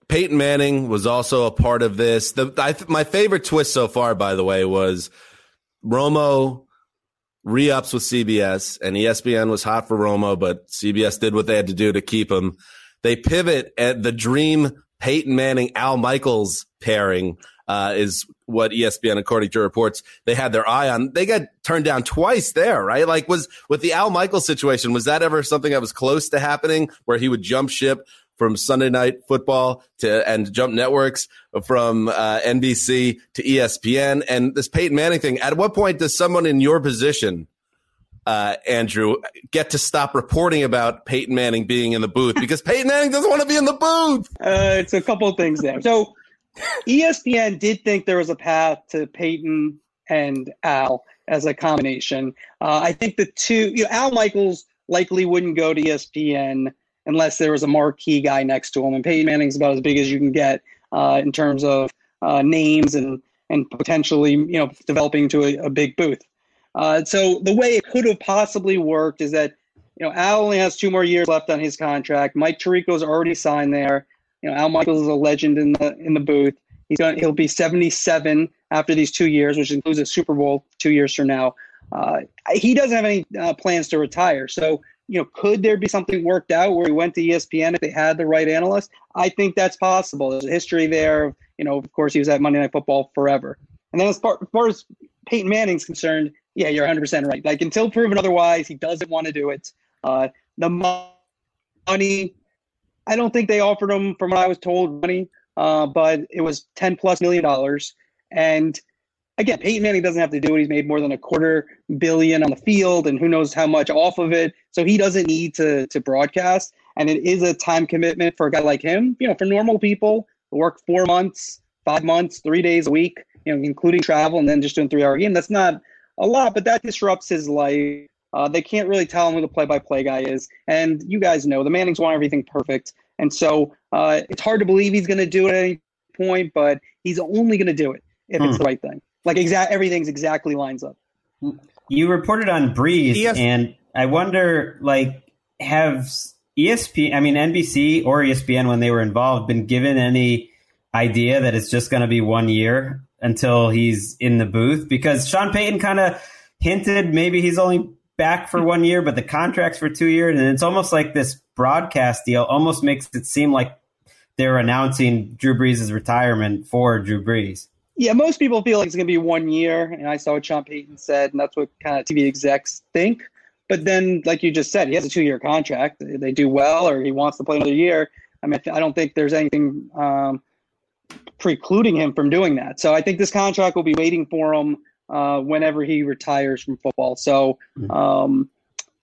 Speaker 2: Peyton Manning was also a part of this. The I, my favorite twist so far, by the way, was Romo re-ups with CBS, and ESPN was hot for Romo, but CBS did what they had to do to keep him. They pivot at the dream Peyton Manning Al Michaels pairing uh, is what ESPN, according to reports, they had their eye on. They got turned down twice there, right? Like was with the Al Michaels situation, was that ever something that was close to happening where he would jump ship from Sunday night football to and jump networks from uh, NBC to ESPN and this Peyton Manning thing? At what point does someone in your position uh, Andrew, get to stop reporting about Peyton Manning being in the booth because Peyton Manning doesn't want to be in the booth.
Speaker 9: Uh, it's a couple of things there. So ESPN did think there was a path to Peyton and Al as a combination. Uh, I think the two, you know, Al Michaels likely wouldn't go to ESPN unless there was a marquee guy next to him, and Peyton Manning's about as big as you can get uh, in terms of uh, names and and potentially, you know, developing to a, a big booth. Uh, so the way it could have possibly worked is that you know Al only has two more years left on his contract. Mike Tirico's already signed there. You know Al Michaels is a legend in the in the booth. He's going he'll be 77 after these two years, which includes a Super Bowl two years from now. Uh, he doesn't have any uh, plans to retire. So you know, could there be something worked out where he went to ESPN if they had the right analyst? I think that's possible. There's a history there. You know, of course, he was at Monday Night Football forever. And then as far, as far as Peyton Manning's concerned, Yeah, you're 100 percent right. Like until proven otherwise, he doesn't want to do it. Uh, the money, I don't think they offered him, from what I was told, money, uh, but it was 10 plus million dollars. And again, Peyton Manning doesn't have to do it. He's made more than a quarter billion on the field, and who knows how much off of it. So he doesn't need to to broadcast. And it is a time commitment for a guy like him. You know, for normal people, work four months, five months, three days a week, you know, including travel, and then just doing three hour game. That's not a lot, but that disrupts his life. Uh, they can't really tell him who the play-by-play guy is, and you guys know the Mannings want everything perfect, and so uh, it's hard to believe he's going to do it at any point, but he's only going to do it if it's
Speaker 7: Hmm.
Speaker 9: the right thing. Like exact everything's exactly lines up.
Speaker 7: You reported on Brees,
Speaker 9: ES-
Speaker 7: and I wonder, like, have ESPN, I mean NBC or ESPN, when they were involved, been given any idea that it's just going to be one year until he's in the booth? Because Sean Payton kind of hinted maybe he's only back for one year, but the contract's for two years, and it's almost like this broadcast deal almost makes it seem like they're announcing Drew Brees' retirement for Drew Brees.
Speaker 9: Yeah, most people feel like it's going to be one year, and I saw what Sean Payton said, and that's what kind of TV execs think. But then, like you just said, he has a two-year contract. They do well, or he wants to play another year. I mean, I don't think there's anything um, precluding him from doing that. So I think this contract will be waiting for him uh, whenever he retires from football. So um,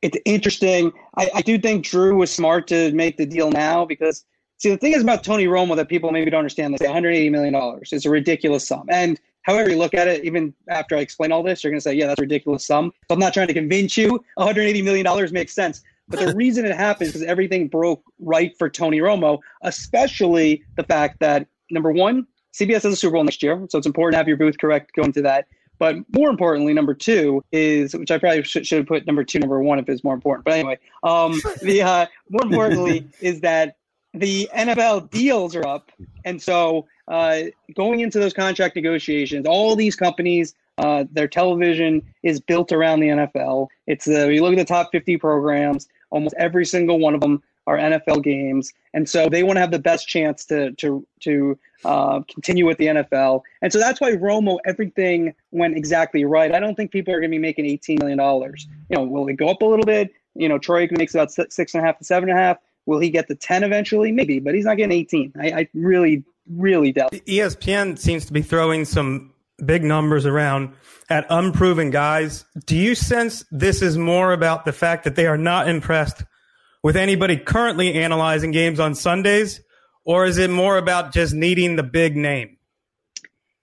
Speaker 9: it's interesting. I, I do think Drew was smart to make the deal now because see the thing is about Tony Romo that people maybe don't understand. They say 180 million dollars is a ridiculous sum, and however you look at it, even after I explain all this, you're going to say, yeah, that's a ridiculous sum. So I'm not trying to convince you. 180 million dollars makes sense. But the reason it happened is because everything broke right for Tony Romo, especially the fact that number one, CBS has a Super Bowl next year, so it's important to have your booth correct going to that. But more importantly, number two is, which I probably should, should have put number two, number one if it's more important. But anyway, um, the uh, more importantly is that the NFL deals are up, and so uh, going into those contract negotiations, all these companies, uh, their television is built around the NFL. It's uh, you look at the top 50 programs, almost every single one of them are NFL games, and so they want to have the best chance to to to uh, continue with the NFL. And so that's why Romo, everything went exactly right. I don't think people are going to be making 18 million dollars. You know, will it go up a little bit? You know, Troy makes about six and a half to seven and a half. Will he get the 10 eventually? Maybe, but he's not getting 18. I, I really, really doubt.
Speaker 6: ESPN seems to be throwing some big numbers around at unproven guys. Do you sense this is more about the fact that they are not impressed with anybody currently analyzing games on Sundays, or is it more about just needing the big name?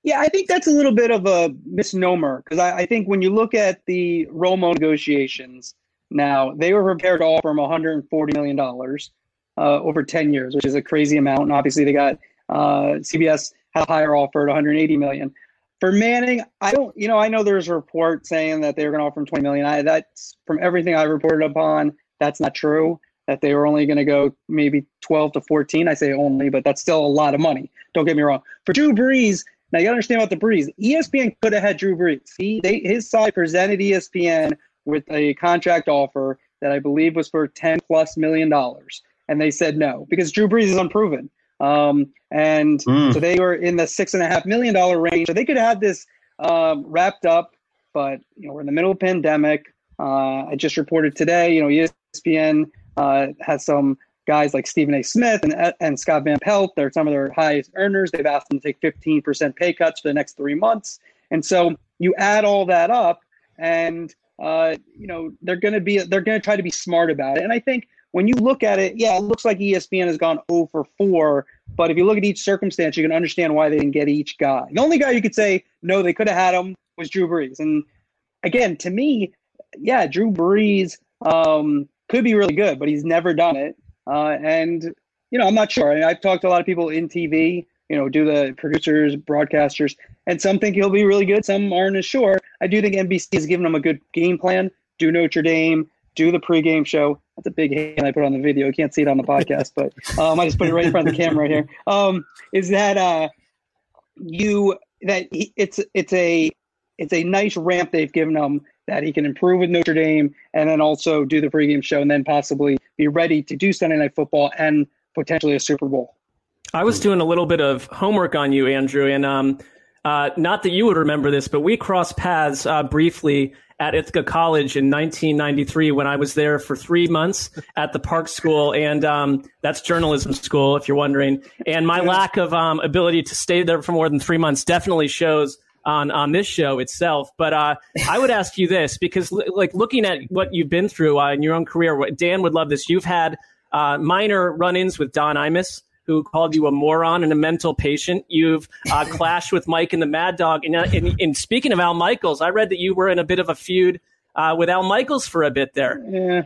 Speaker 9: Yeah, I think that's a little bit of a misnomer because I, I think when you look at the Romo negotiations now, they were prepared to offer him 140 million dollars uh, over 10 years, which is a crazy amount. And obviously, they got uh, CBS had a higher offer at 180 million. For Manning, I don't, you know, I know there's a report saying that they were going to offer him 20 million. I, that's from everything I reported upon, that's not true. That they were only going to go maybe 12 to 14. I say only, but that's still a lot of money. Don't get me wrong. For Drew Brees, now you got to understand about the Brees. ESPN could have had Drew Brees. He, they, his side presented ESPN with a contract offer that I believe was for 10 plus million dollars, and they said no because Drew Brees is unproven. Um, and
Speaker 7: Mm.
Speaker 9: so they were in the six and a half million dollar range. So they could have this um, wrapped up, but you know we're in the middle of pandemic. Uh, I just reported today. You know ESPN uh, has some guys like Stephen A. Smith and and Scott Van Pelt. They're some of their highest earners. They've asked them to take 15% pay cuts for the next three months. And so you add all that up, and uh, you know they're going to be they're going to try to be smart about it. And I think when you look at it, yeah, it looks like ESPN has gone 0 for 4. But if you look at each circumstance, you can understand why they didn't get each guy. The only guy you could say no, they could have had him was Drew Brees. And again, to me, yeah, Drew Brees um, could be really good, but he's never done it. Uh, and you know, I'm not sure. I mean, I've talked to a lot of people in TV. You know, do the producers, broadcasters, and some think he'll be really good. Some aren't as sure. I do think NBC has given him a good game plan. Do Notre Dame, do the pregame show. That's a big hand I put on the video. You can't see it on the podcast, but um, I just put it right in front of the camera here. Um, is that uh, you that he, it's it's a it's a nice ramp they've given him that he can improve with Notre Dame and then also do the pregame show and then possibly be ready to do Sunday Night Football and potentially a Super Bowl.
Speaker 4: I was doing a little bit of homework on you, Andrew, and um, uh, not that you would remember this, but we crossed paths uh, briefly at Ithaca College in 1993 when I was there for three months at the Park School, and um, that's journalism school, if you're wondering. And my lack of um, ability to stay there for more than three months definitely shows on on this show itself. But uh, I would ask you this because, like, looking at what you've been through uh, in your own career, what- Dan would love this. You've had uh, minor run-ins with Don Imus. Who called you a moron and a mental patient? You've uh, clashed with Mike and the Mad Dog. And, uh, and, and speaking of Al Michaels, I read that you were in a bit of a feud uh, with Al Michaels for a bit there.
Speaker 9: Yeah.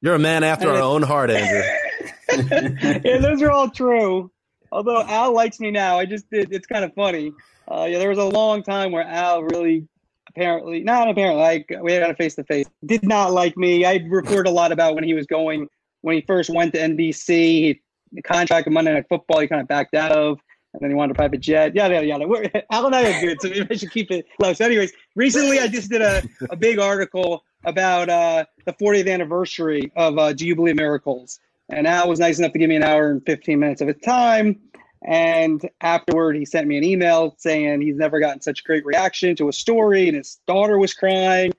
Speaker 2: You're a man after our own heart, Andrew.
Speaker 9: yeah, those are all true. Although Al likes me now, I just did. It's kind of funny. Uh, yeah, there was a long time where Al really, apparently, not apparently, like we had a face to face, did not like me. I reported a lot about when he was going, when he first went to NBC, he, the contract of Monday Night Football, he kind of backed out of, and then he wanted a private jet. Yada yada yada. We're, Al and I are good, so maybe I should keep it low. So, anyways, recently I just did a, a big article about uh, the 40th anniversary of uh, Do You Believe Miracles? And Al was nice enough to give me an hour and 15 minutes of his time. And afterward, he sent me an email saying he's never gotten such great reaction to a story, and his daughter was crying.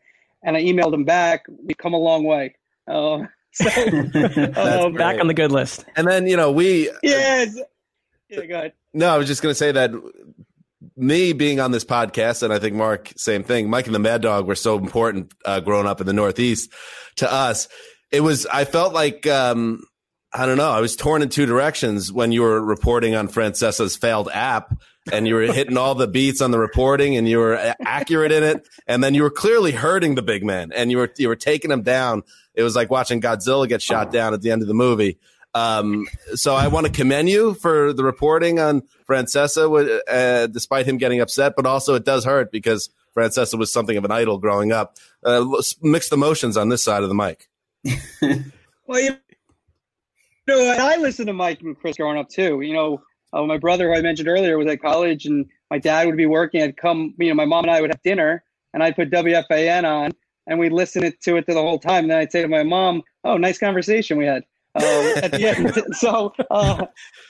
Speaker 9: And I emailed him back. We've come a long way. Uh, so, um,
Speaker 4: Back on the good list.
Speaker 2: And then, you know, we
Speaker 9: yes. Yeah, go ahead.
Speaker 2: No, I was just going to say that me being on this podcast, and I think Mark, same thing. Mike and the Mad Dog were so important uh, growing up in the Northeast to us. It was, I felt like, um, I don't know, I was torn in two directions when you were reporting on Francesa's failed app and you were hitting all the beats on the reporting and you were accurate in it. And then you were clearly hurting the big man and you were, you were taking him down. It was like watching Godzilla get shot down at the end of the movie. Um, so I want to commend you for the reporting on Francesa, uh, despite him getting upset, but also it does hurt because Francesa was something of an idol growing up. Uh, mixed emotions on this side of the mic.
Speaker 9: Well, you know, and I listened to Mike and Chris growing up too. You know, uh, my brother, who I mentioned earlier, was at college, and my dad would be working. I'd come, you know, my mom and I would have dinner, and I'd put WFAN on, and we'd listen it to it the whole time. And then I'd say to my mom, "Oh, nice conversation we had." Uh, at the end. so, uh,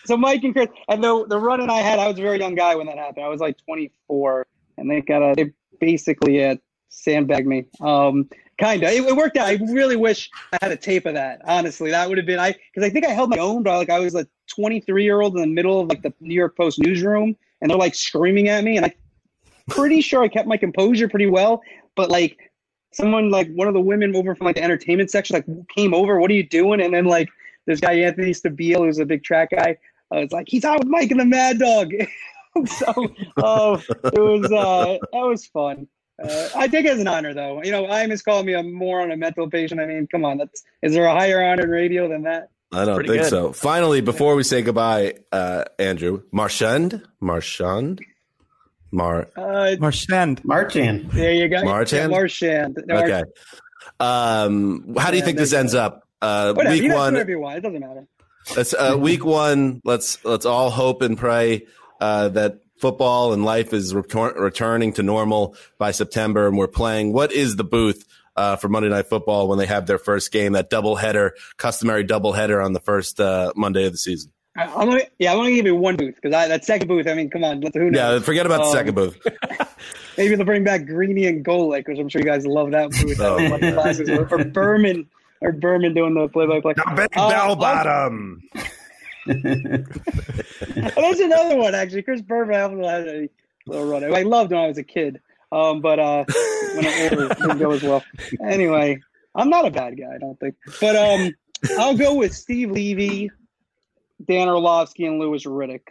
Speaker 9: so Mike and Chris, and the the run and I had, I was a very young guy when that happened. I was like 24, and they got a, they basically uh, sandbagged me. Um, kind of. It, it worked out. I really wish I had a tape of that. Honestly, that would have been I because I think I held my own, but like I was a 23 year old in the middle of like the New York Post newsroom, and they're like screaming at me, and I'm pretty sure I kept my composure pretty well, but like. Someone like one of the women over from like the entertainment section like came over. What are you doing? And then like this guy Anthony Stabile, who's a big track guy, uh, was like he's out with Mike and the Mad Dog. so oh, it was uh, that was fun. Uh, I take it as an honor, though. You know, Imus called me a moron, a mental patient. I mean, come on, that's is there a higher honor in radio than that?
Speaker 2: I don't think
Speaker 9: good.
Speaker 2: so. Finally, before we say goodbye, uh, Andrew, Marchand, Marchand, Mar,
Speaker 9: Uh,
Speaker 6: Marchand.
Speaker 7: Marchand.
Speaker 9: There you go.
Speaker 2: Marchand?
Speaker 9: Yeah, Marchand. No,
Speaker 2: okay. Um, how do you
Speaker 9: Yeah,
Speaker 2: think this
Speaker 9: there's
Speaker 2: ends up? Uh,
Speaker 9: Whatever.
Speaker 2: week
Speaker 9: you
Speaker 2: one,
Speaker 9: whatever you want. It doesn't matter.
Speaker 2: Let's uh, week one. Let's let's all hope and pray uh, that football and life is retor- returning to normal by September, and we're playing. What is the booth uh, for Monday Night Football when they have their first game? That double header, customary double header on the first uh, Monday of the season.
Speaker 9: I, I'm gonna, yeah, I'm gonna give you one booth because that second booth. I mean, come on, let the who knows?
Speaker 2: Yeah, forget about the
Speaker 9: Um,
Speaker 2: second booth.
Speaker 9: Maybe they'll bring back Greeny and Golic, which I'm sure you guys love that booth.
Speaker 2: Oh.
Speaker 9: That was one of the classes. or, Berman, or Berman doing the play-by-play.
Speaker 2: Big
Speaker 9: Uh,
Speaker 2: bell bottom.
Speaker 9: Oh, There's another one actually. Chris Berman I also had a little run. I loved when I was a kid, um, but uh, when I older, didn't go as well. Anyway, I'm not a bad guy, I don't think. But um, I'll go with Steve Levy, Dan Orlovsky, and Louis Riddick.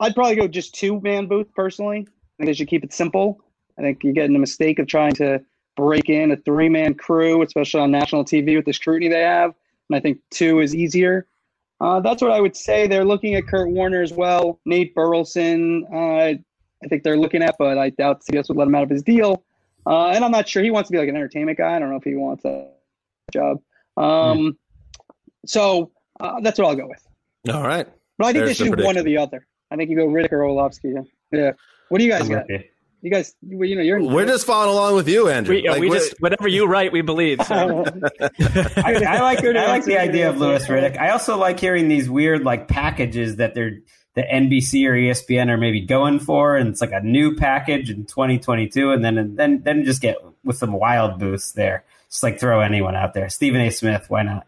Speaker 9: I'd probably go just two man booth personally. I think they should keep it simple. I think you're getting the mistake of trying to break in a three man crew, especially on national TV with the scrutiny they have. And I think two is easier. Uh, that's what I would say. They're looking at Kurt Warner as well, Nate Burleson. Uh, I think they're looking at, but I doubt CBS would let him out of his deal. Uh, and I'm not sure he wants to be like an entertainment guy. I don't know if he wants a job. Um, So uh, that's what I'll go with.
Speaker 2: All right.
Speaker 9: But I think
Speaker 2: There's
Speaker 9: they should do one or the other. I think you go Riddick or Orlovsky. Yeah. yeah. What do you guys
Speaker 7: I'm
Speaker 9: got?
Speaker 7: with you.
Speaker 9: You guys, you you know, you're.
Speaker 2: We're just following along with you, Andrew.
Speaker 4: We, uh,
Speaker 2: Like,
Speaker 4: we just whatever you write, we believe. So. Oh.
Speaker 7: I, I like I like the idea of Louis Riddick. I also like hearing these weird like packages that they're the NBC or ESPN are maybe going for, and it's like a new package in 2022, and then and then then just get with some wild boosts there. Just like throw anyone out there. Stephen A. Smith, why not?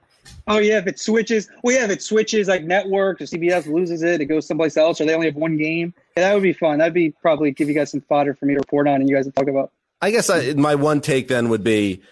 Speaker 9: Oh yeah, if it switches, well yeah, if it switches like network, or CBS loses it, it goes someplace else, or they only have one game. That would be fun. That'd be probably give you guys some fodder for me to report on, and you guys to talk about.
Speaker 2: I guess I, my one take then would be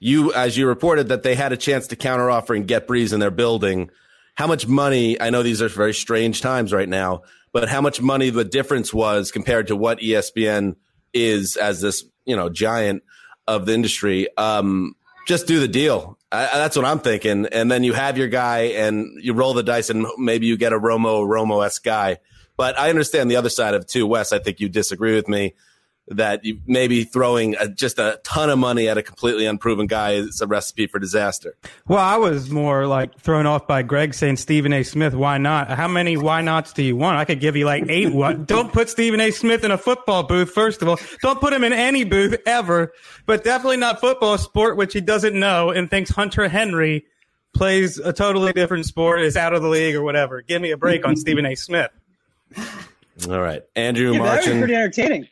Speaker 2: you, as you reported, that they had a chance to counteroffer and get Brees in their building. How much money? I know these are very strange times right now, but how much money the difference was compared to what ESPN is as this you know giant of the industry. Um, just do the deal. I, that's what I'm thinking. And then you have your guy and you roll the dice and maybe you get a Romo Romo esque guy. But I understand the other side of too, Wes. I think you disagree with me that you maybe throwing a, just a ton of money at a completely unproven guy is a recipe for disaster.
Speaker 6: Well, I was more like thrown off by Greg saying Stephen A. Smith. Why not? How many why nots do you want? I could give you like eight. What? Don't put Stephen A. Smith in a football booth. First of all, don't put him in any booth ever. But definitely not football, sport which he doesn't know and thinks Hunter Henry plays a totally different sport, is out of the league or whatever. Give me a break on Stephen A. Smith.
Speaker 2: All right, Andrew
Speaker 9: Yeah, that was pretty entertaining.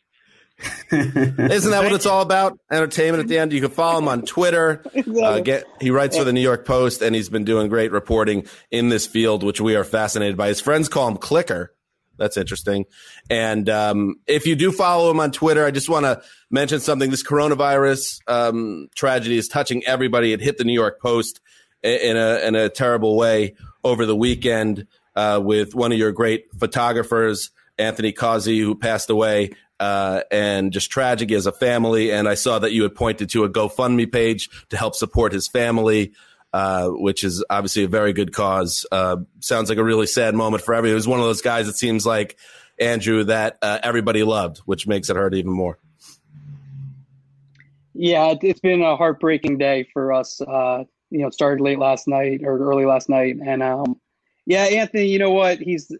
Speaker 2: Isn't that what it's all about? Entertainment at the end. You can follow him on Twitter. Uh, get, he writes for the New York Post, and he's been doing great reporting in this field, which we are fascinated by. His friends call him Clicker. That's interesting. And um, if you do follow him on Twitter, I just want to mention something. This coronavirus um, tragedy is touching everybody. It hit the New York Post in a in a terrible way over the weekend uh, with one of your great photographers, Anthony Causi, who passed away. Uh, and just tragic as a family. And I saw that you had pointed to a GoFundMe page to help support his family, uh, which is obviously a very good cause. Uh, sounds like a really sad moment for everyone. He was one of those guys. It seems like Andrew that uh, everybody loved, which makes it hurt even more.
Speaker 9: Yeah, it- it's been a heartbreaking day for us. Uh, you know, started late last night or early last night, and um, yeah, Anthony, you know what? He's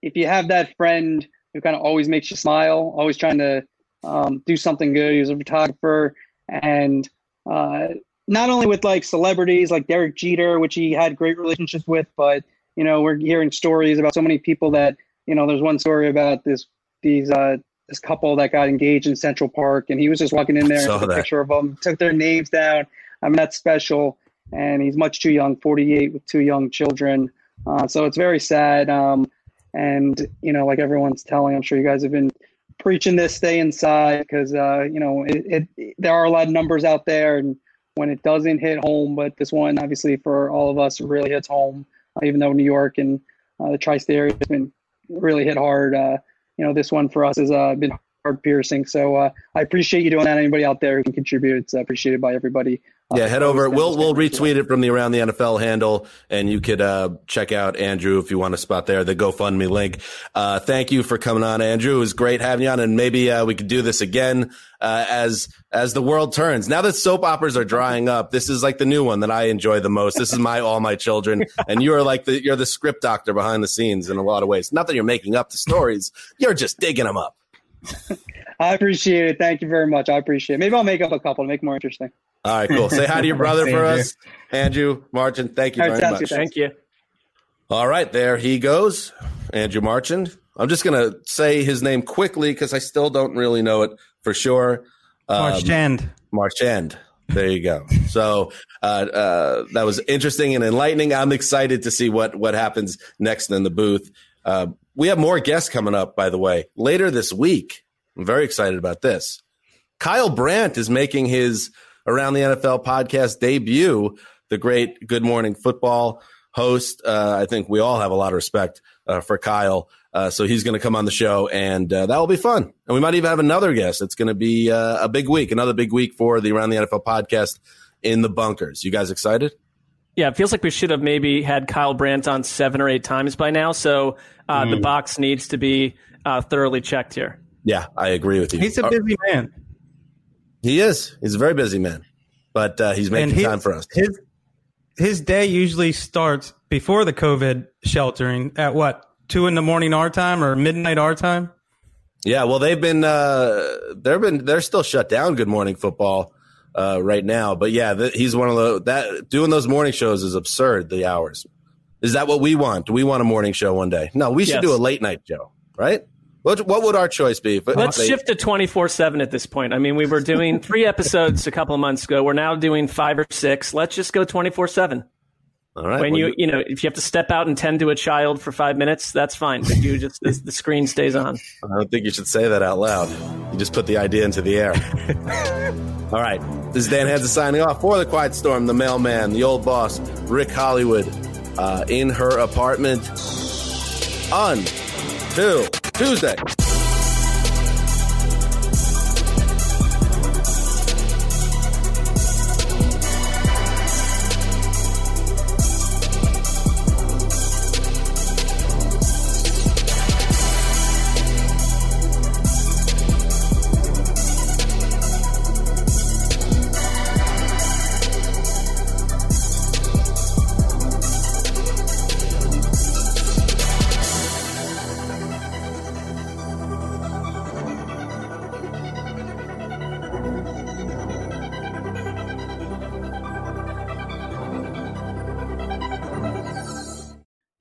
Speaker 9: if you have that friend who kind of always makes you smile, always trying to um, do something good. He was a photographer, and uh, not only with like celebrities like Derek Jeter, which he had great relationships with, but you know, we're hearing stories about so many people that you know. There's one story about this these uh, this couple that got engaged in Central Park, and he was just walking in there, and took a picture of them, took their names down. I mean, that's special, and he's much too young, 48 with two young children. Uh, so it's very sad. Um, and you know, like everyone's telling, I'm sure you guys have been preaching this: stay inside, because uh, you know, it, it there are a lot of numbers out there, and when it doesn't hit home, but this one, obviously, for all of us, really hits home. Uh, even though New York and uh, the tri-state area has been really hit hard. Uh, you know, this one for us has uh, been hard piercing. So uh, I appreciate you doing that. Anybody out there who can contribute, it's appreciated by everybody. Uh,
Speaker 2: Yeah, head over. We'll we'll retweet it from the Around the NFL handle, and you could uh, check out Andrew if you want a spot there. The GoFundMe link. Uh, thank you for coming on, Andrew. It was great having you on, and maybe uh, we could do this again uh, as as the world turns. Now that soap operas are drying up, this is like the new one that I enjoy the most. This is my All My Children, and you are like the you're the script doctor behind the scenes in a lot of ways. Not that you're making up the stories, you're just digging them up.
Speaker 9: I appreciate it. Thank you very much. I appreciate it. Maybe I'll make up a couple to make it more interesting.
Speaker 2: All right, cool. Say hi to your brother for us, Andrew Martin. Thank you
Speaker 9: All right,
Speaker 2: very much.
Speaker 9: good. Thanks.
Speaker 4: Thank you.
Speaker 2: All right, there he goes, Andrew Marchand. I'm just going to say his name quickly because I still don't really know it for sure. Um,
Speaker 6: Marchand.
Speaker 2: Marchand. There you go. So uh, uh, that was interesting and enlightening. I'm excited to see what what happens next in the booth. Uh, we have more guests coming up, by the way, later this week. I'm very excited about this. Kyle Brandt is making his Around the NFL podcast debut. The great Good Morning Football host. Uh, I think we all have a lot of respect uh, for Kyle. Uh, so he's going to come on the show, and uh, that will be fun. And we might even have another guest. It's going to be uh, a big week, another big week for the Around the NFL podcast in the bunkers. You guys excited?
Speaker 4: Yeah, it feels like we should have maybe had Kyle Brandt on seven or eight times by now. So uh, the
Speaker 2: Mm.
Speaker 4: box needs to be uh, thoroughly checked here.
Speaker 2: Yeah, I agree with you.
Speaker 6: He's a busy man.
Speaker 2: He is. He's a very busy man, but uh, he's making
Speaker 6: his,
Speaker 2: time for us.
Speaker 6: His his day usually starts before the COVID sheltering at what two in the morning our time or midnight our time.
Speaker 2: Yeah, well, they've been uh, they've been they're still shut down. Good Morning Football uh, right now, but yeah, th- he's one of the that doing those morning shows is absurd. The hours is that what we want? Do we want a morning show one day? No, we should
Speaker 4: Yes.
Speaker 2: do a late night show, right? What what would our choice be?
Speaker 4: Let's
Speaker 2: they-
Speaker 4: shift to 24 7 at this point. I mean, we were doing three episodes a couple of months ago. We're now doing five or six. Let's just go 24 7.
Speaker 2: All right.
Speaker 4: When
Speaker 2: well,
Speaker 4: you, you know, if you have to step out and tend to a child for five minutes, that's fine. But you just, the, the screen stays on.
Speaker 2: I don't think you should say that out loud. You just put the idea into the air. All right. This is Dan Hanzus signing off for the Quiet Storm, the mailman, the old boss, Rick Hollywood, uh, in her apartment until Tuesday.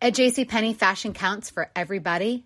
Speaker 10: At JCPenney, fashion counts for everybody